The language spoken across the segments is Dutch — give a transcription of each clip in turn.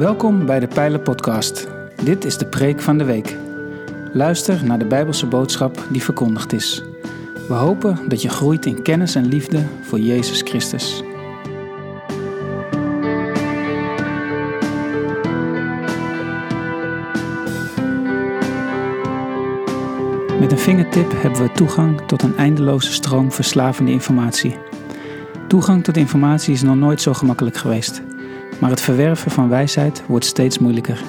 Welkom bij de Pijler Podcast. Dit is de preek van de week. Luister naar de Bijbelse boodschap die verkondigd is. We hopen dat je groeit in kennis en liefde voor Jezus Christus. Met een vingertip hebben we toegang tot een eindeloze stroom verslavende informatie. Toegang tot informatie is nog nooit zo gemakkelijk geweest, maar het verwerven van wijsheid wordt steeds moeilijker.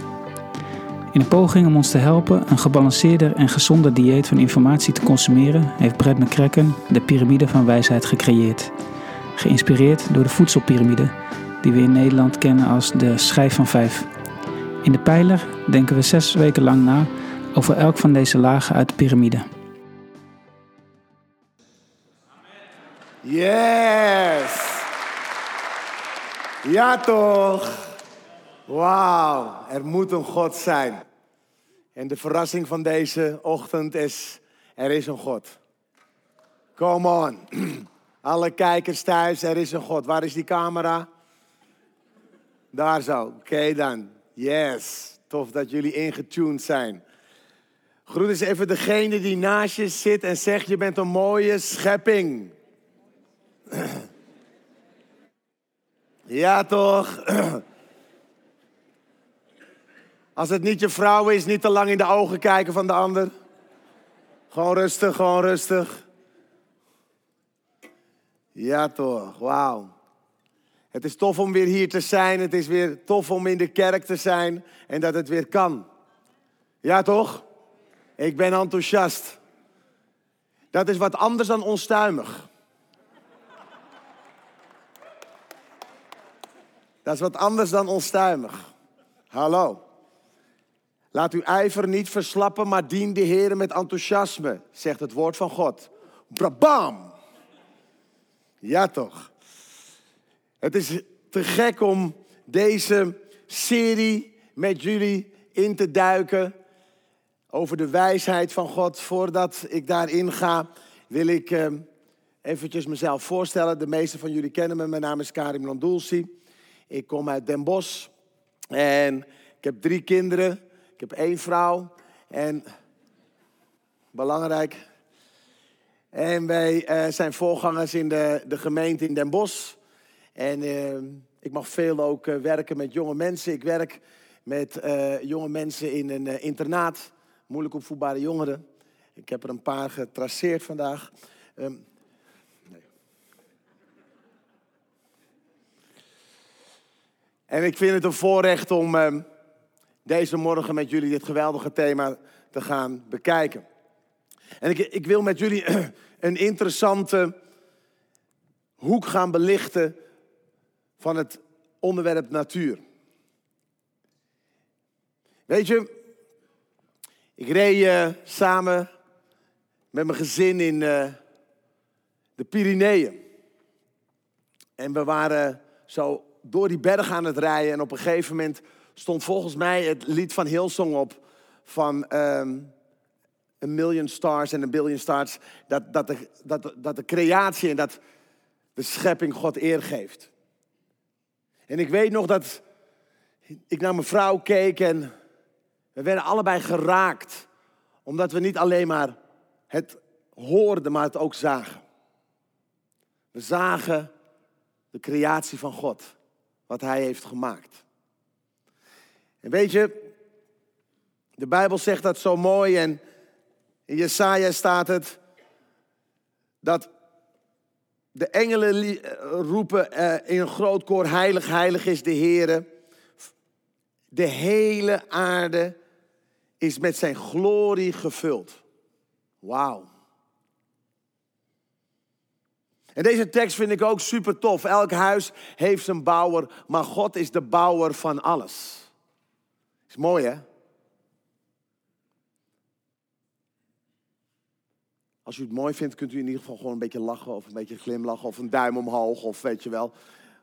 In een poging om ons te helpen een gebalanceerder en gezonder dieet van informatie te consumeren, heeft Brett McCracken de piramide van wijsheid gecreëerd. Geïnspireerd door de voedselpiramide, die we in Nederland kennen als de schijf van vijf. In de pijler denken we zes weken lang na over elk van deze lagen uit de piramide. Yes! Ja toch? Wauw, er moet een God zijn. En de verrassing van deze ochtend is, er is een God. Come on. Alle kijkers thuis, er is een God. Waar is die camera? Daar zo. Oké dan. Yes. Tof dat jullie ingetuned zijn. Groet eens even degene die naast je zit en zegt: Je bent een mooie schepping. Ja, toch? Als het niet je vrouw is, niet te lang in de ogen kijken van de ander. Gewoon rustig, gewoon rustig. Ja, toch? Wauw. Het is tof om weer hier te zijn. Het is weer tof om in de kerk te zijn en dat het weer kan. Ja, toch? Ik ben enthousiast. Dat is wat anders dan onstuimig. Dat is wat anders dan onstuimig. Hallo. Laat uw ijver niet verslappen, maar dien de Heer met enthousiasme, zegt het woord van God. Brabam! Ja toch. Het is te gek om deze serie met jullie in te duiken over de wijsheid van God. Voordat ik daarin ga, wil ik eh, eventjes mezelf voorstellen. De meeste van jullie kennen me. Mijn naam is Karim Landulsi. Ik kom uit Den Bosch en ik heb drie kinderen. Ik heb één vrouw en belangrijk. En wij uh, zijn voorgangers in de, de gemeente in Den Bosch. En uh, ik mag veel ook uh, werken met jonge mensen. Ik werk met jonge mensen in een internaat, moeilijk opvoedbare jongeren. Ik heb er een paar getraceerd vandaag. Um, En ik vind het een voorrecht om uh, deze morgen met jullie dit geweldige thema te gaan bekijken. En ik, ik wil met jullie een interessante hoek gaan belichten van het onderwerp natuur. Weet je, ik reed uh, samen met mijn gezin in uh, de Pyreneeën. En we waren zo door die berg aan het rijden. En op een gegeven moment stond volgens mij het lied van Hillsong op. Van um, A Million Stars en A Billion Stars. Dat, dat, de, dat, dat de creatie en dat de schepping God eer geeft. En ik weet nog dat ik naar mijn vrouw keek en we werden allebei geraakt. Omdat we niet alleen maar het hoorden, maar het ook zagen. We zagen de creatie van God wat hij heeft gemaakt. En weet je, de Bijbel zegt dat zo mooi en in Jesaja staat het dat de engelen roepen in een groot koor, heilig, heilig is de Heer. De hele aarde is met zijn glorie gevuld. Wauw. En deze tekst vind ik ook super tof. Elk huis heeft zijn bouwer, maar God is de bouwer van alles. Is mooi hè? Als u het mooi vindt, kunt u in ieder geval gewoon een beetje lachen of een beetje glimlachen of een duim omhoog of weet je wel.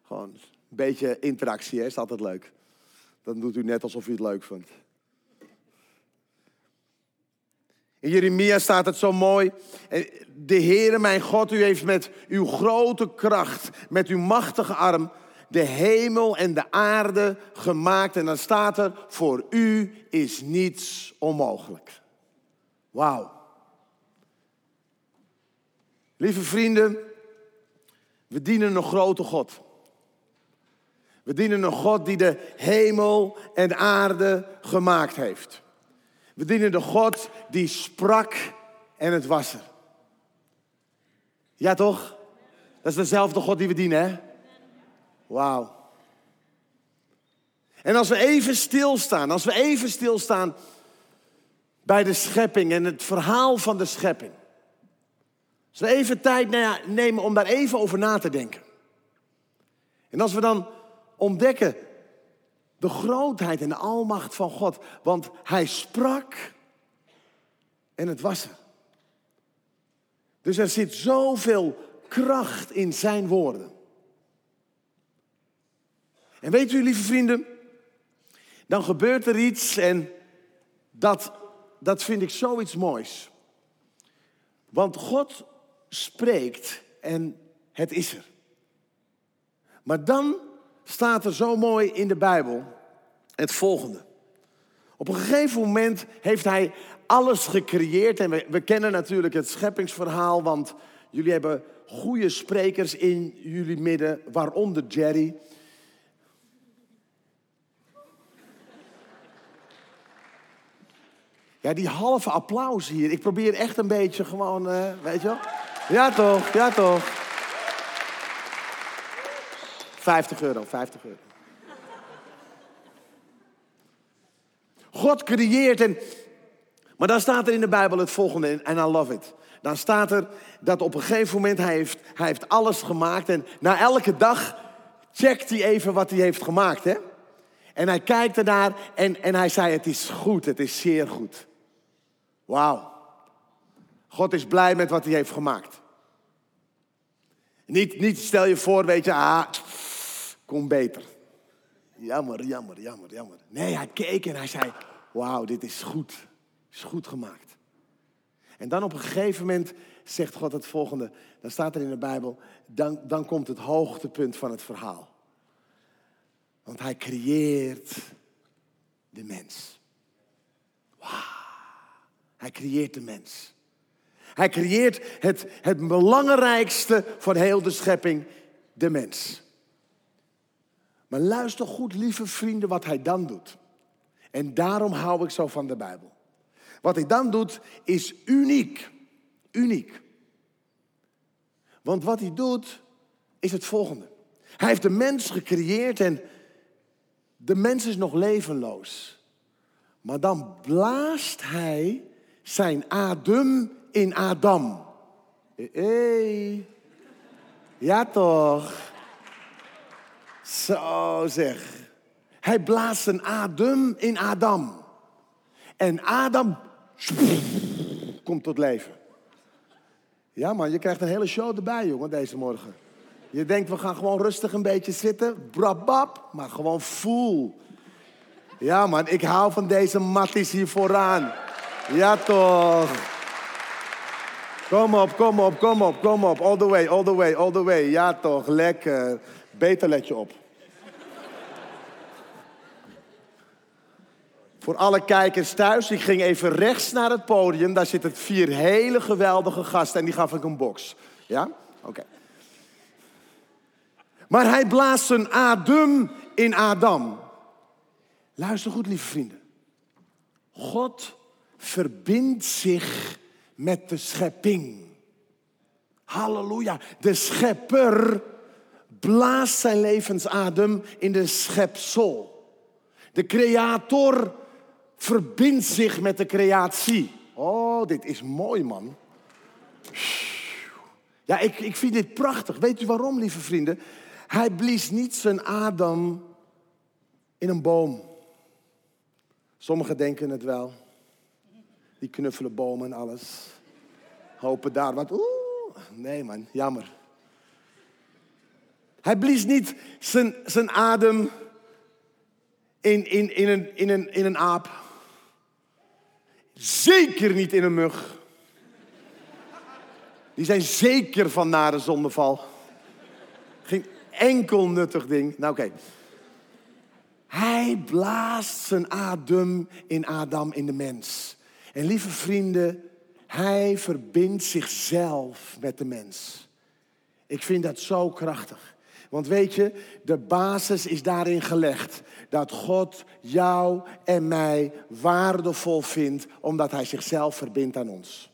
Gewoon een beetje interactie, is altijd leuk. Dan doet u net alsof u het leuk vindt. In Jeremia staat het zo mooi. De Heere mijn God, u heeft met uw grote kracht, met uw machtige arm de hemel en de aarde gemaakt. En dan staat er, voor u is niets onmogelijk. Wauw. Lieve vrienden, we dienen een grote God. We dienen een God die de hemel en aarde gemaakt heeft. We dienen de God die sprak en het was er. Ja toch? Dat is dezelfde God die we dienen, hè? Wauw. En als we even stilstaan, als we even stilstaan bij de schepping en het verhaal van de schepping. Als we even tijd nemen om daar even over na te denken. En als we dan ontdekken de grootheid en de almacht van God. Want hij sprak en het was er. Dus er zit zoveel kracht in zijn woorden. En weet u, lieve vrienden, dan gebeurt er iets en dat, dat vind ik zoiets moois. Want God spreekt en het is er. Maar dan staat er zo mooi in de Bijbel het volgende. Op een gegeven moment heeft hij alles gecreëerd. En we, we kennen natuurlijk het scheppingsverhaal, want jullie hebben goede sprekers in jullie midden, waaronder Jerry. Ja, die halve applaus hier. Ik probeer echt een beetje gewoon, uh, weet je wel? Ja toch, ja toch. 50 euro, 50 euro. God creëert en... Maar dan staat er in de Bijbel het volgende, en I love it. Dan staat er dat op een gegeven moment hij heeft, hij heeft alles gemaakt. En na elke dag checkt hij even wat hij heeft gemaakt. Hè? En hij kijkt ernaar en, en hij zei, het is goed, het is zeer goed. Wauw. God is blij met wat hij heeft gemaakt. Niet, niet stel je voor, weet je, ah, kon beter. Jammer, jammer, jammer, jammer. Nee, hij keek en hij zei, wauw, dit is goed. Is goed gemaakt. En dan op een gegeven moment zegt God het volgende. Dan staat er in de Bijbel, dan, dan komt het hoogtepunt van het verhaal. Want hij creëert de mens. Wauw. Hij creëert de mens. Hij creëert het, het belangrijkste van heel de schepping, de mens. Maar luister goed, lieve vrienden, wat hij dan doet. En daarom hou ik zo van de Bijbel. Wat hij dan doet, is uniek. Uniek. Want wat hij doet, is het volgende. Hij heeft de mens gecreëerd en de mens is nog levenloos. Maar dan blaast hij zijn adem in Adam. Hey. Ja toch? Zo zeg. Hij blaast een adem in Adam. En Adam komt tot leven. Ja man, je krijgt een hele show erbij jongen deze morgen. Je denkt we gaan gewoon rustig een beetje zitten. Brabab, maar gewoon full. Ja man, ik hou van deze matties hier vooraan. Ja toch. Kom op, kom op, kom op, kom op. All the way, all the way, all the way. Ja toch, lekker. Beter let je op. Voor alle kijkers thuis, ik ging even rechts naar het podium. Daar zitten vier hele geweldige gasten en die gaf ik een box. Ja? Oké. Maar hij blaast zijn adem in Adam. Luister goed, lieve vrienden. God verbindt zich met de schepping. Halleluja. De schepper blaast zijn levensadem in de schepsel. De creator verbindt zich met de creatie. Oh, dit is mooi, man. Ja, ik, ik vind dit prachtig. Weet u waarom, lieve vrienden? Hij blies niet zijn adem in een boom. Sommigen denken het wel. Die knuffelen bomen en alles. Hopen daar wat. Oeh, nee man, jammer. Hij blies niet zijn, zijn adem in, in, in, een, in, een, in een aap. Zeker niet in een mug. Die zijn zeker van nare zondeval. Ging enkel nuttig ding. Nou oké. Hij blaast zijn adem in Adam, in de mens. En lieve vrienden, hij verbindt zichzelf met de mens. Ik vind dat zo krachtig. Want weet je, de basis is daarin gelegd dat God jou en mij waardevol vindt omdat Hij zichzelf verbindt aan ons.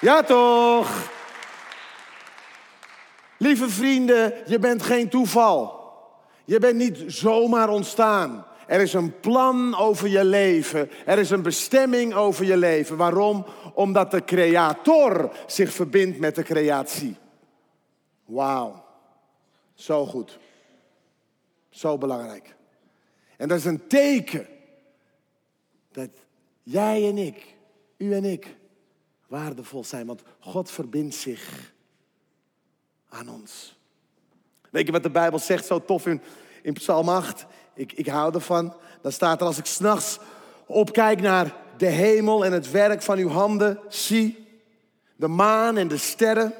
Ja toch? Lieve vrienden, je bent geen toeval. Je bent niet zomaar ontstaan. Er is een plan over je leven. Er is een bestemming over je leven. Waarom? Omdat de creator zich verbindt met de creatie. Wauw. Zo goed. Zo belangrijk. En dat is een teken dat jij en ik, u en ik, waardevol zijn. Want God verbindt zich aan ons. Weet je wat de Bijbel zegt zo tof in, Psalm 8? Ik, ik hou ervan. Dan staat er als ik s'nachts opkijk naar de hemel en het werk van uw handen zie. De maan en de sterren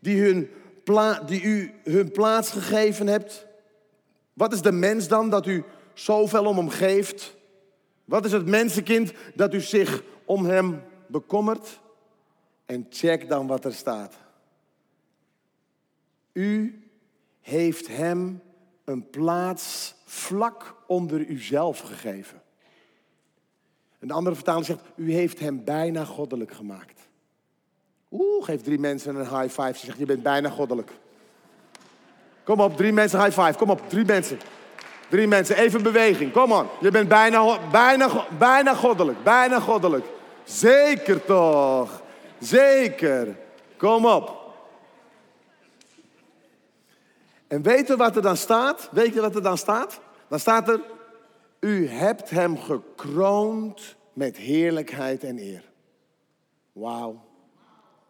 die, hun die u hun plaats gegeven hebt. Wat is de mens dan dat u zoveel om hem geeft? Wat is het mensenkind dat u zich om hem bekommert? En check dan wat er staat. U heeft hem een plaats vlak onder uzelf gegeven. Een andere vertaling zegt, u heeft hem bijna goddelijk gemaakt. Oeh, geef drie mensen een high five. Ze zegt, je bent bijna goddelijk. Kom op, drie mensen high five. Kom op, drie mensen. Drie mensen, even beweging. Kom on. Je bent bijna, bijna, bijna goddelijk. Bijna goddelijk. Zeker toch. Zeker. Kom op. En weet je wat er dan staat? Weet je wat er dan staat? Dan staat er, u hebt hem gekroond met heerlijkheid en eer. Wauw.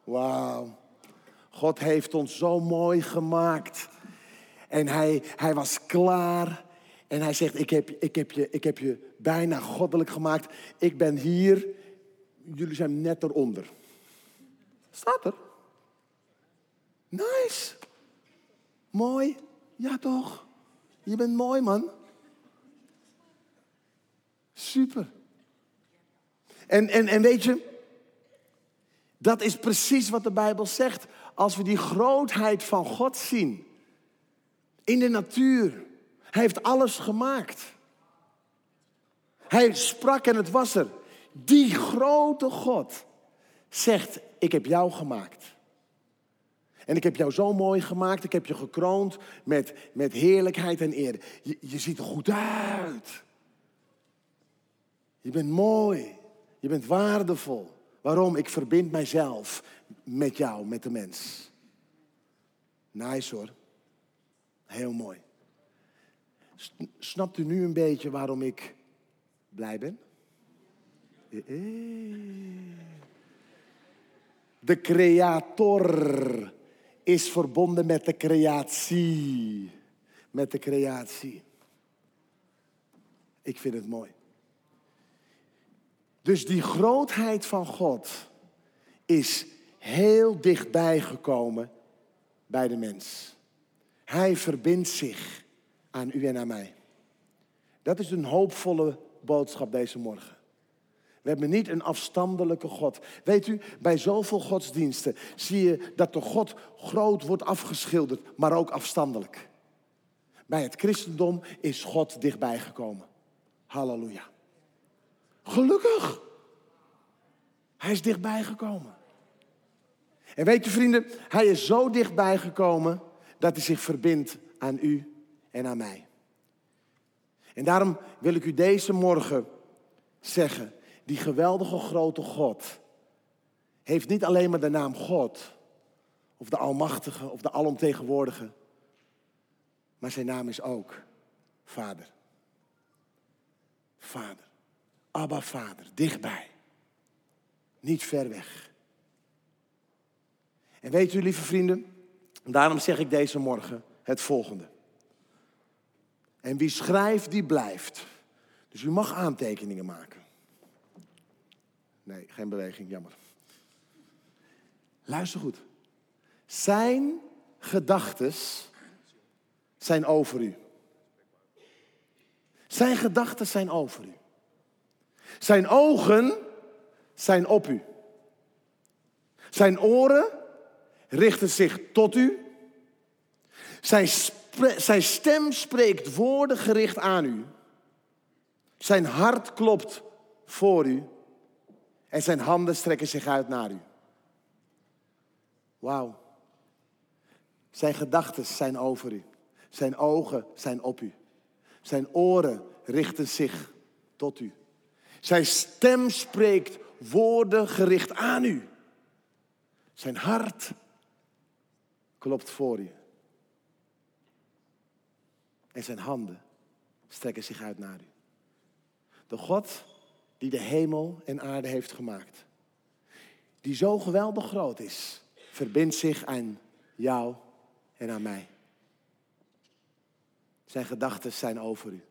Wauw. God heeft ons zo mooi gemaakt. En hij, hij was klaar. En hij zegt, ik heb, ik, heb je, ik heb je bijna goddelijk gemaakt. Ik ben hier. Jullie zijn net eronder. Staat er. Nice. Mooi? Ja toch? Je bent mooi man. Super. En, en, en weet je, dat is precies wat de Bijbel zegt. Als we die grootheid van God zien. In de natuur. Hij heeft alles gemaakt. Hij sprak en het was er. Die grote God zegt, ik heb jou gemaakt. En ik heb jou zo mooi gemaakt. Ik heb je gekroond met, met heerlijkheid en eer. Je, je ziet er goed uit. Je bent mooi. Je bent waardevol. Waarom? Ik verbind mijzelf met jou, met de mens. Nice hoor. Heel mooi. Snapt u nu een beetje waarom ik blij ben? Eh, eh. De creator is verbonden met de creatie. Met de creatie. Ik vind het mooi. Dus die grootheid van God is heel dichtbij gekomen bij de mens. Hij verbindt zich aan u en aan mij. Dat is een hoopvolle boodschap deze morgen. We hebben niet een afstandelijke God. Weet u, bij zoveel godsdiensten zie je dat de God groot wordt afgeschilderd, maar ook afstandelijk. Bij het christendom is God dichtbij gekomen. Halleluja. Gelukkig. Hij is dichtbij gekomen. En weet je vrienden, hij is zo dichtbij gekomen dat hij zich verbindt aan u en aan mij. En daarom wil ik u deze morgen zeggen, die geweldige grote God heeft niet alleen maar de naam God, of de Almachtige, of de Alomtegenwoordige, maar zijn naam is ook Vader. Vader. Abba Vader, dichtbij. Niet ver weg. En weet u, lieve vrienden, daarom zeg ik deze morgen het volgende. En wie schrijft, die blijft. Dus u mag aantekeningen maken. Nee, geen beweging, jammer. Luister goed. Zijn gedachten zijn over u. Zijn gedachten zijn over u. Zijn ogen zijn op u. Zijn oren richten zich tot u. Zijn, zijn stem spreekt woorden gericht aan u. Zijn hart klopt voor u. En zijn handen strekken zich uit naar u. Wauw. Zijn gedachten zijn over u. Zijn ogen zijn op u. Zijn oren richten zich tot u. Zijn stem spreekt woorden gericht aan u. Zijn hart klopt voor u. En zijn handen strekken zich uit naar u. De God die de hemel en aarde heeft gemaakt. Die zo geweldig groot is, verbindt zich aan jou en aan mij. Zijn gedachten zijn over u.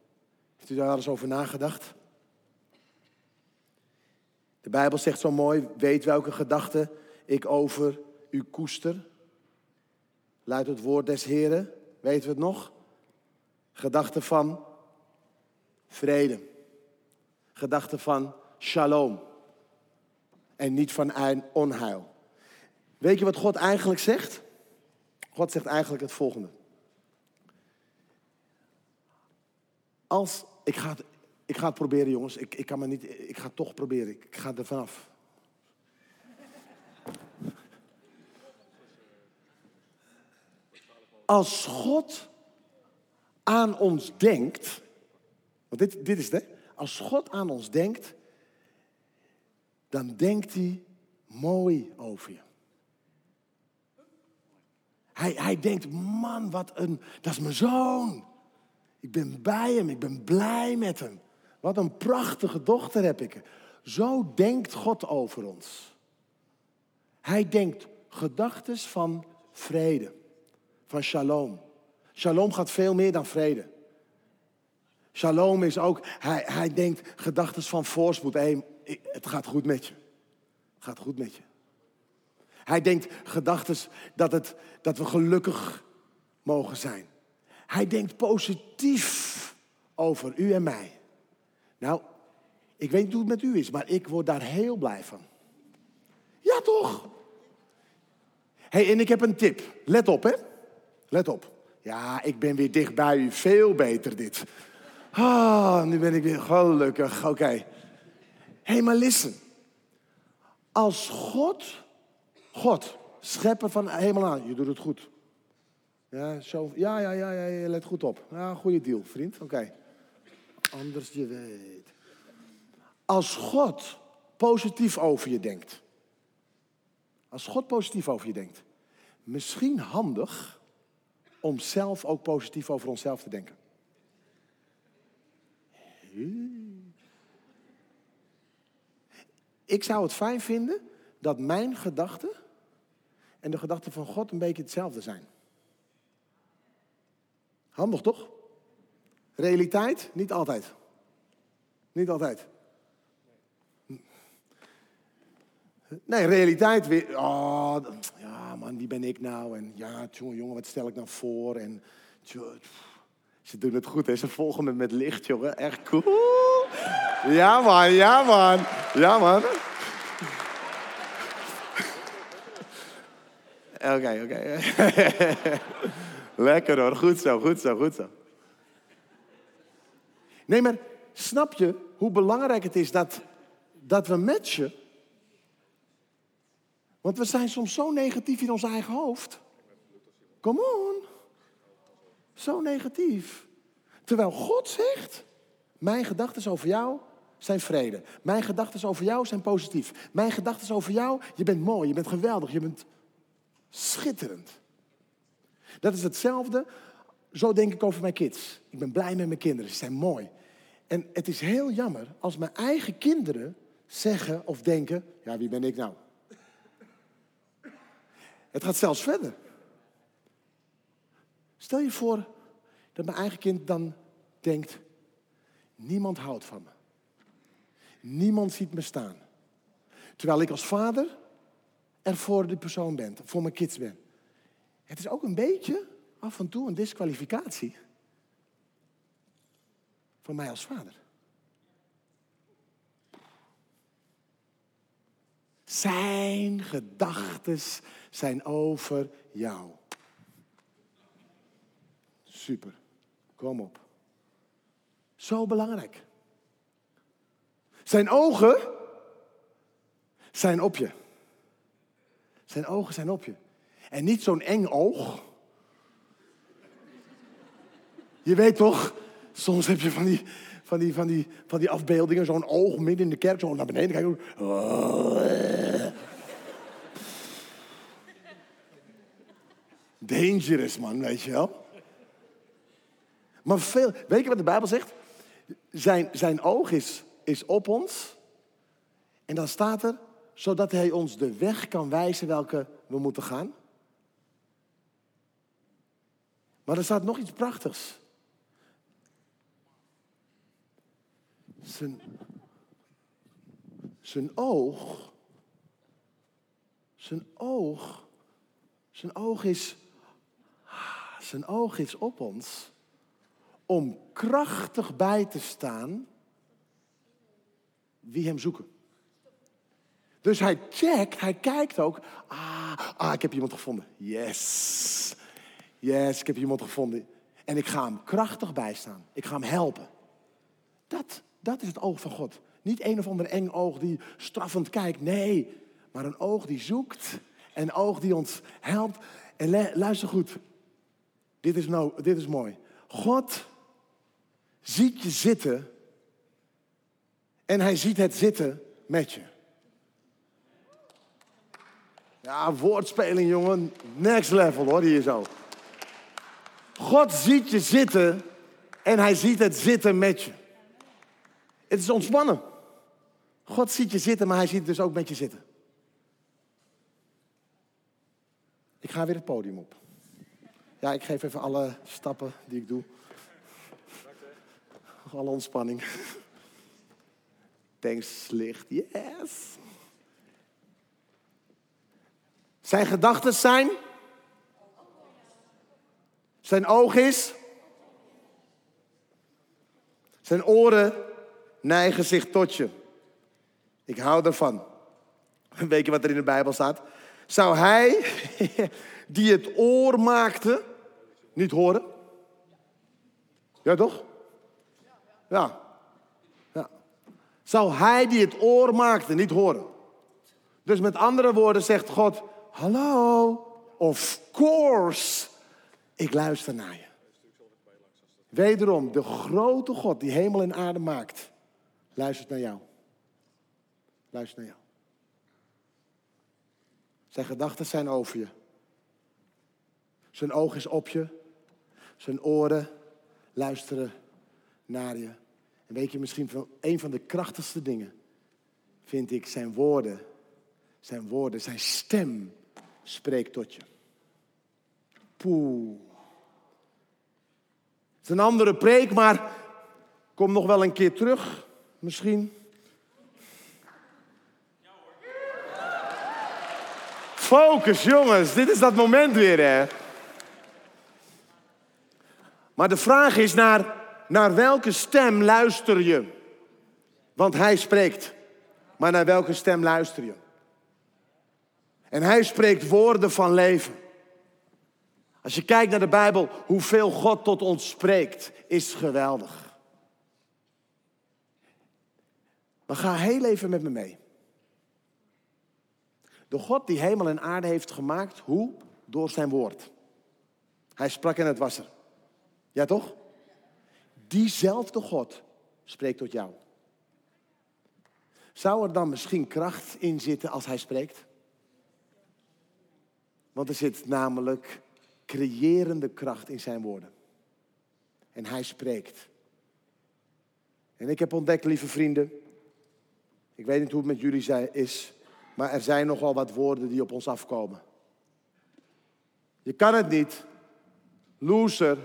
Heeft u daar eens over nagedacht? De Bijbel zegt zo mooi, weet welke gedachten ik over u koester. Luidt het woord des Heren, weten we het nog? Gedachten van vrede. Gedachten van shalom. En niet van onheil. Weet je wat God eigenlijk zegt? God zegt eigenlijk het volgende. Als, ik ga ik ga het proberen jongens, ik, ik kan me niet, ik ga het toch proberen, ik, ga er vanaf. Als God aan ons denkt, want dit, dit is het, als God aan ons denkt, dan denkt hij mooi over je. Hij, hij denkt, man, wat een, dat is mijn zoon. Ik ben bij hem, ik ben blij met hem. Wat een prachtige dochter heb ik. Zo denkt God over ons. Hij denkt gedachten van vrede, van shalom. Shalom gaat veel meer dan vrede. Shalom is ook, hij, hij denkt gedachten van voorspoed. Het gaat goed met je. Het gaat goed met je. Hij denkt gedachten dat, het, dat we gelukkig mogen zijn. Hij denkt positief over u en mij. Nou, ik weet niet hoe het met u is, maar ik word daar heel blij van. Ja, toch? hey, en ik heb een tip. Let op, hè? Let op. Ja, ik ben weer dicht bij u. Veel beter dit. Ah, nu ben ik weer gelukkig. Oké. Hé, hey, maar listen. Als God, God, schepper van helemaal aan, je doet het goed. Ja, zo, ja, ja, ja, ja, let goed op. Ja, goede deal, vriend. Oké. Anders je weet. Als God positief over je denkt. Als God positief over je denkt. Misschien handig om zelf ook positief over onszelf te denken. Ik zou het fijn vinden dat mijn gedachten en de gedachten van God een beetje hetzelfde zijn. Handig toch? Realiteit? Niet altijd. Niet altijd. Nee, realiteit weer. Oh, ja, man, wie ben ik nou? En ja, jongen, jongen, wat stel ik nou voor? En ze doen het goed, hè? Ze volgen me met licht, jongen. Echt cool. Ja, man, ja, man. Ja, man. Oké, oké. Lekker hoor, goed zo, goed zo, goed zo. Nee, maar snap je hoe belangrijk het is dat, dat we matchen? Want we zijn soms zo negatief in ons eigen hoofd. Come on. Zo negatief. Terwijl God zegt, mijn gedachten over jou zijn vrede. Mijn gedachten over jou zijn positief. Mijn gedachten over jou, je bent mooi, je bent geweldig, je bent schitterend. Dat is hetzelfde, zo denk ik over mijn kids. Ik ben blij met mijn kinderen, ze zijn mooi. En het is heel jammer als mijn eigen kinderen zeggen of denken, ja wie ben ik nou? Het gaat zelfs verder. Stel je voor dat mijn eigen kind dan denkt, niemand houdt van me. Niemand ziet me staan. Terwijl ik als vader er voor die persoon ben, voor mijn kids ben. Het is ook een beetje af en toe een disqualificatie voor mij als vader. Zijn gedachten zijn over jou. Super, kom op. Zo belangrijk. Zijn ogen zijn op je. Zijn ogen zijn op je. En niet zo'n eng oog. Je weet toch, soms heb je van die, van die, van die, van die afbeeldingen, zo'n oog midden in de kerk, zo naar beneden kijken. Dangerous, man, weet je wel. Maar veel, weet je wat de Bijbel zegt? Zijn, zijn oog is, is op ons. En dan staat er, zodat hij ons de weg kan wijzen welke we moeten gaan. Maar er staat nog iets prachtigs. Zijn, zijn oog, zijn oog, zijn oog is, zijn oog is op ons om krachtig bij te staan wie hem zoeken. Dus hij checkt, hij kijkt ook. Ah, ah, ik heb iemand gevonden. Yes. Yes, ik heb iemand gevonden. En ik ga hem krachtig bijstaan. Ik ga hem helpen. Dat, dat is het oog van God. Niet een of ander eng oog die straffend kijkt. Nee, maar een oog die zoekt. Een oog die ons helpt. En luister goed. Dit is, nou, dit is mooi. God ziet je zitten. En hij ziet het zitten met je. Ja, woordspeling, jongen. Next level hoor, hier zo. God ziet je zitten en hij ziet het zitten met je. Het is ontspannen. God ziet je zitten, maar hij ziet dus ook met je zitten. Ik ga weer het podium op. Ja, ik geef even alle stappen die ik doe. Alle ontspanning. Thanks, licht. Yes. Zijn gedachten zijn? Zijn oog is? Zijn oren neigen zich tot je. Ik hou ervan. Weet je wat er in de Bijbel staat? Zou hij, die het oor maakte, niet horen? Ja, toch? Ja. ja. Zou hij die het oor maakte niet horen? Dus met andere woorden zegt God, hallo, of course, ik luister naar je. Wederom, de grote God die hemel en aarde maakt, luistert naar jou. Luistert naar jou. Zijn gedachten zijn over je. Zijn oog is op je. Zijn oren luisteren naar je. En weet je misschien van een van de krachtigste dingen vind ik zijn woorden. Zijn woorden, zijn stem spreekt tot je. Poeh. Het is een andere preek, maar kom nog wel een keer terug, misschien. Focus, jongens. Dit is dat moment weer, hè. Maar de vraag is naar, naar welke stem luister je? Want hij spreekt. Maar naar welke stem luister je? En hij spreekt woorden van leven. Als je kijkt naar de Bijbel, hoeveel God tot ons spreekt, is geweldig. Maar ga heel even met me mee. De God die hemel en aarde heeft gemaakt, hoe? Door zijn woord. Hij sprak en het was er. Ja toch? Diezelfde God spreekt tot jou. Zou er dan misschien kracht in zitten als hij spreekt? Want er zit namelijk creërende kracht in zijn woorden. En hij spreekt. En ik heb ontdekt, lieve vrienden, ik weet niet hoe het met jullie is, maar er zijn nogal wat woorden die op ons afkomen. Je kan het niet. Loser,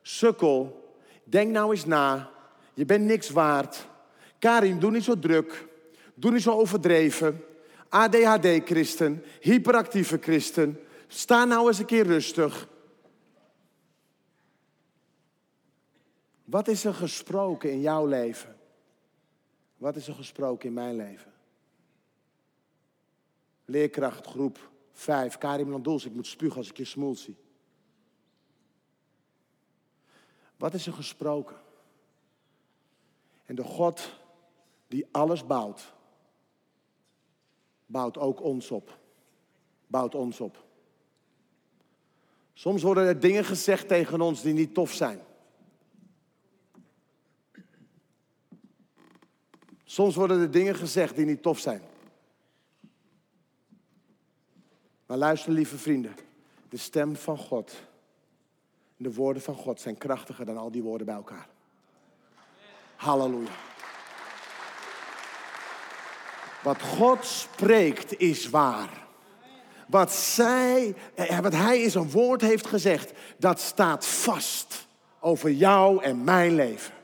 sukkel, denk nou eens na. Je bent niks waard. Karin, doe niet zo druk. Doe niet zo overdreven. ADHD-christen, hyperactieve christen, sta nou eens een keer rustig. Wat is er gesproken in jouw leven? Wat is er gesproken in mijn leven? Leerkracht, groep 5, Karim Landols, ik moet spugen als ik je smoel zie. Wat is er gesproken? En de God die alles bouwt, bouwt ook ons op. Bouwt ons op. Soms worden er dingen gezegd tegen ons die niet tof zijn. Soms worden er dingen gezegd die niet tof zijn. Maar luister, lieve vrienden, de stem van God, de woorden van God zijn krachtiger dan al die woorden bij elkaar. Halleluja. Wat God spreekt is waar. Wat, zij, eh, wat Hij in zijn woord heeft gezegd, dat staat vast over jou en mijn leven.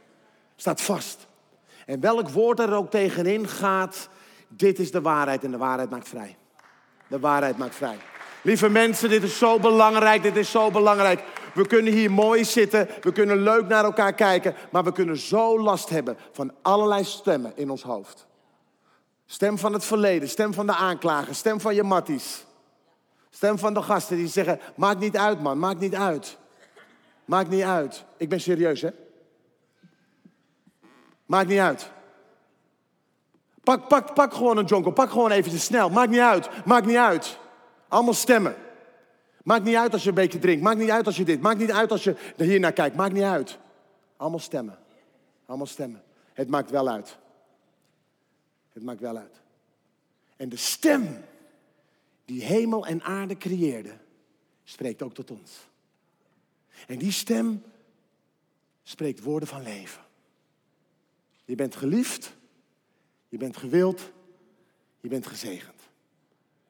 Staat vast. En welk woord er ook tegenin gaat, dit is de waarheid en de waarheid maakt vrij. De waarheid maakt vrij. Lieve mensen, dit is zo belangrijk, dit is zo belangrijk. We kunnen hier mooi zitten, we kunnen leuk naar elkaar kijken, maar we kunnen zo last hebben van allerlei stemmen in ons hoofd. Stem van het verleden, stem van de aanklager, stem van je matties. Stem van de gasten die zeggen, maakt niet uit man, maakt niet uit. Maakt niet uit. Ik ben serieus hè. Maakt niet uit. Pak, pak, pak gewoon een jonko, pak gewoon eventjes snel. Maakt niet uit, maakt niet uit. Allemaal stemmen. Maakt niet uit als je een beetje drinkt. Maakt niet uit als je dit. Maakt niet uit als je hier naar kijkt. Maakt niet uit. Allemaal stemmen. Allemaal stemmen. Het maakt wel uit. Het maakt wel uit. En de stem die hemel en aarde creëerde, spreekt ook tot ons. En die stem spreekt woorden van leven. Je bent geliefd, je bent gewild, je bent gezegend.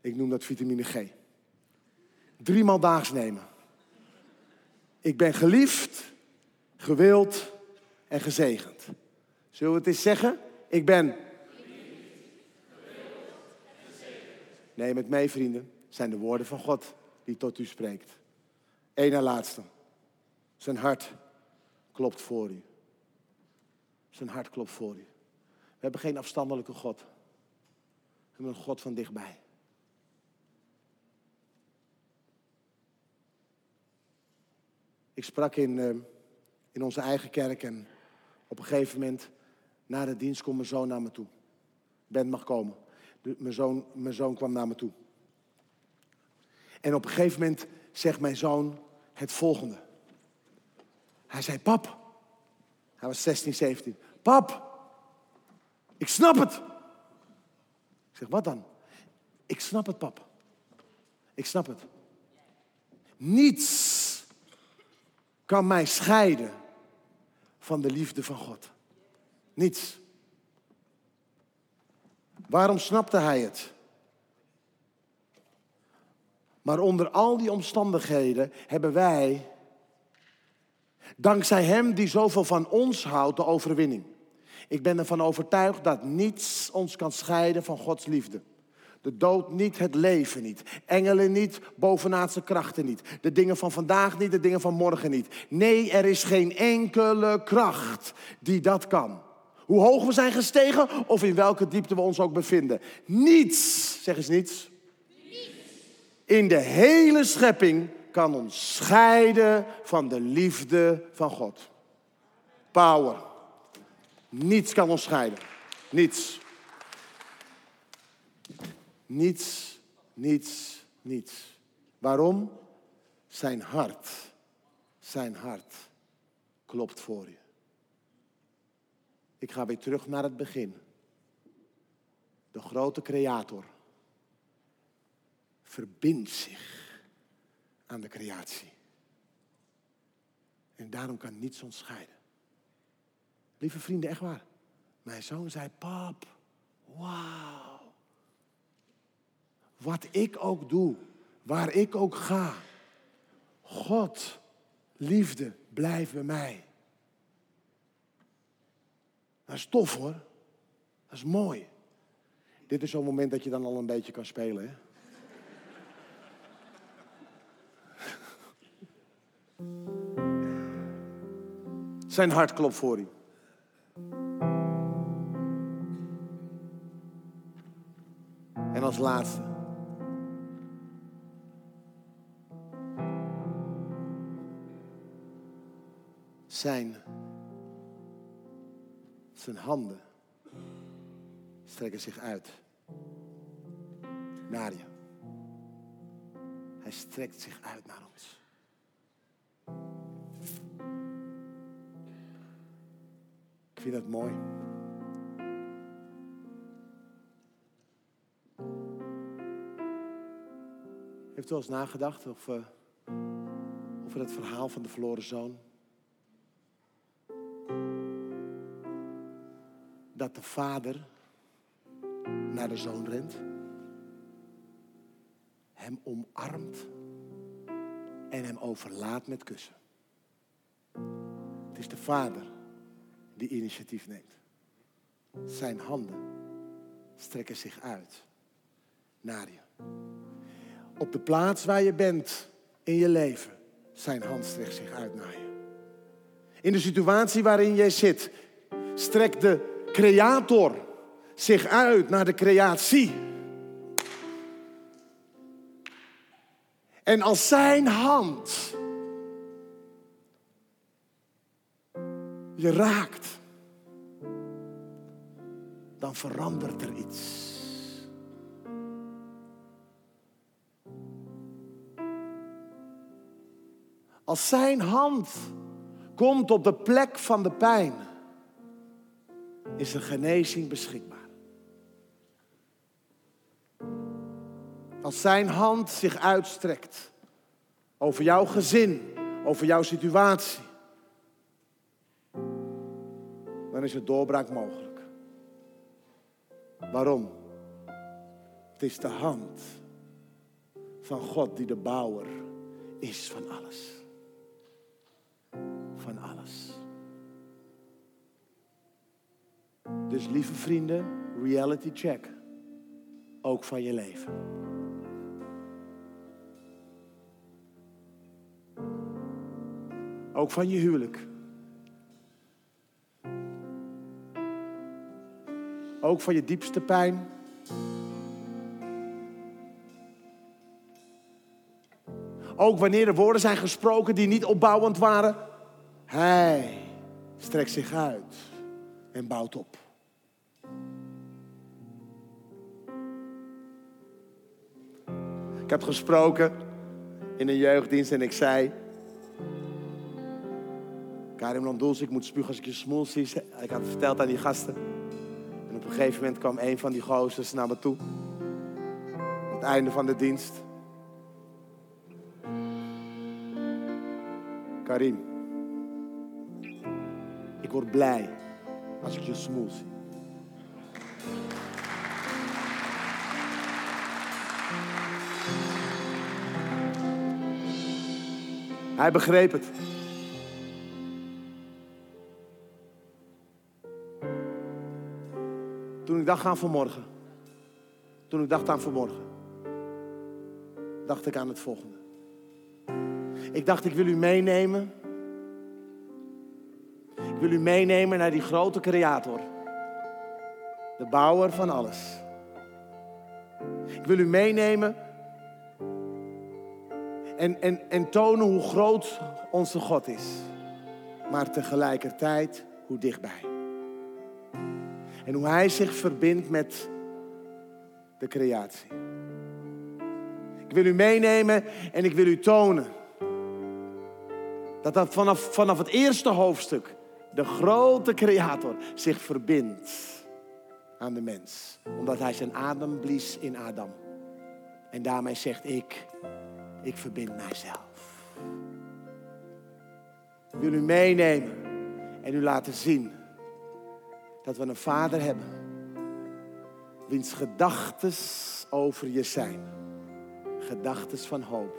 Ik noem dat vitamine G. Driemaal daags nemen. Ik ben geliefd, gewild en gezegend. Zullen we het eens zeggen? Ik ben. Neem het mee, vrienden. zijn de woorden van God die tot u spreekt. Eén en laatste. Zijn hart klopt voor u. Zijn hart klopt voor u. We hebben geen afstandelijke God. We hebben een God van dichtbij. Ik sprak in, uh, in onze eigen kerk en op een gegeven moment na de dienst kwam mijn zoon naar me toe. Ben mag komen. Mijn, zoon, mijn zoon kwam naar me toe. En op een gegeven moment zegt mijn zoon het volgende. Hij zei, pap, hij was 16, 17. Pap, ik snap het. Ik zeg, wat dan? Ik snap het, pap. Ik snap het. Niets kan mij scheiden van de liefde van God. Niets. Waarom snapte hij het? Maar onder al die omstandigheden hebben wij, dankzij Hem die zoveel van ons houdt, de overwinning. Ik ben ervan overtuigd dat niets ons kan scheiden van Gods liefde. De dood niet, het leven niet. Engelen niet, bovenaardse krachten niet. De dingen van vandaag niet, de dingen van morgen niet. Nee, er is geen enkele kracht die dat kan. Hoe hoog we zijn gestegen of in welke diepte we ons ook bevinden. Niets, zeg eens niets. niets. In de hele schepping kan ons scheiden van de liefde van God. Power. Niets kan ons scheiden. Niets. Niets, niets, niets. Waarom? Zijn hart, zijn hart klopt voor je. Ik ga weer terug naar het begin. De grote creator verbindt zich aan de creatie. En daarom kan niets ons scheiden. Lieve vrienden, echt waar. Mijn zoon zei, pap, wauw. Wat ik ook doe, waar ik ook ga. God, liefde, blijf bij mij. Dat is tof hoor. Dat is mooi. Dit is zo'n moment dat je dan al een beetje kan spelen. Hè? Zijn hart klopt voor u. En als laatste. Zijn, zijn handen strekken zich uit naar je. Hij strekt zich uit naar ons. Vind dat mooi. Heeft u wel eens nagedacht of, uh, over het verhaal van de verloren zoon? Dat de vader naar de zoon rent, hem omarmt en hem overlaat met kussen. Het is de vader die initiatief neemt. Zijn handen strekken zich uit naar je. Op de plaats waar je bent in je leven, zijn hand strekt zich uit naar je. In de situatie waarin jij zit, strekt de creator zich uit naar de creatie. En als zijn hand je raakt, dan verandert er iets. Als zijn hand komt op de plek van de pijn, is er genezing beschikbaar. Als zijn hand zich uitstrekt over jouw gezin, over jouw situatie, dan is er doorbraak mogelijk. Waarom? Het is de hand van God die de bouwer is van alles. Van alles. Dus lieve vrienden, reality check. Ook van je leven. Ook van je huwelijk. Ook van je diepste pijn. Ook wanneer er woorden zijn gesproken die niet opbouwend waren. Hij strekt zich uit en bouwt op. Ik heb gesproken in een jeugddienst en ik zei... Karim Landoels, ik moet spugen als ik je smoel zie. Ik had het verteld aan die gasten. Een gegeven moment kwam een van die gozers naar me toe. Het einde van de dienst. Karim, ik word blij als ik je smoel zie. Hij begreep het. Dacht aan vanmorgen. Toen ik dacht aan vanmorgen. Dacht ik aan het volgende. Ik dacht, ik wil u meenemen. Ik wil u meenemen naar die grote creator. De bouwer van alles. Ik wil u meenemen en, en, en tonen hoe groot onze God is. Maar tegelijkertijd hoe dichtbij. En hoe Hij zich verbindt met de creatie. Ik wil u meenemen en ik wil u tonen. Dat dat vanaf, vanaf het eerste hoofdstuk de grote creator zich verbindt aan de mens. Omdat hij zijn adem blies in Adam. En daarmee zegt ik, ik verbind mijzelf. Ik wil u meenemen en u laten zien dat we een vader hebben. Wiens gedachten over je zijn. Gedachten van hoop.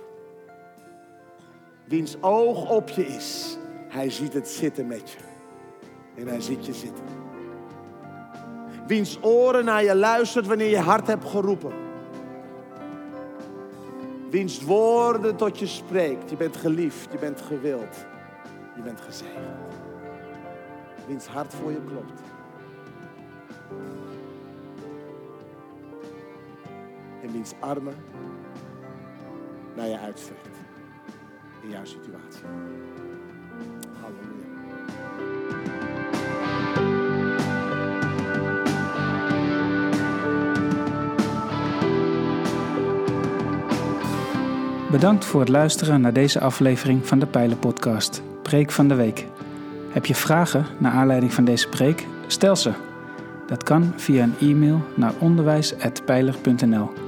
Wiens oog op je is. Hij ziet het zitten met je. En hij ziet je zitten. Wiens oren naar je luistert wanneer je hart hebt geroepen. Wiens woorden tot je spreekt. Je bent geliefd, je bent gewild, je bent gezegend. wiens hart voor je klopt. En wiens armen naar je uitstrekt in jouw situatie. Bedankt voor het luisteren naar deze aflevering van de Pijlen Podcast, Preek van de Week. Heb je vragen naar aanleiding van deze preek? Stel ze. Dat kan via een e-mail naar onderwijs.pijler.nl.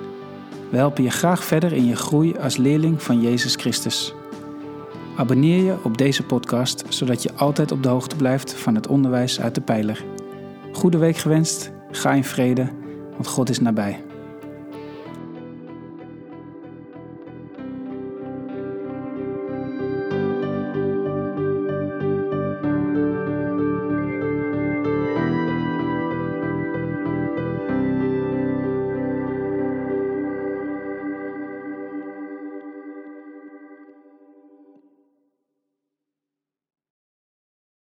We helpen je graag verder in je groei als leerling van Jezus Christus. Abonneer je op deze podcast, zodat je altijd op de hoogte blijft van het onderwijs uit de Pijler. Goede week gewenst, ga in vrede, want God is nabij.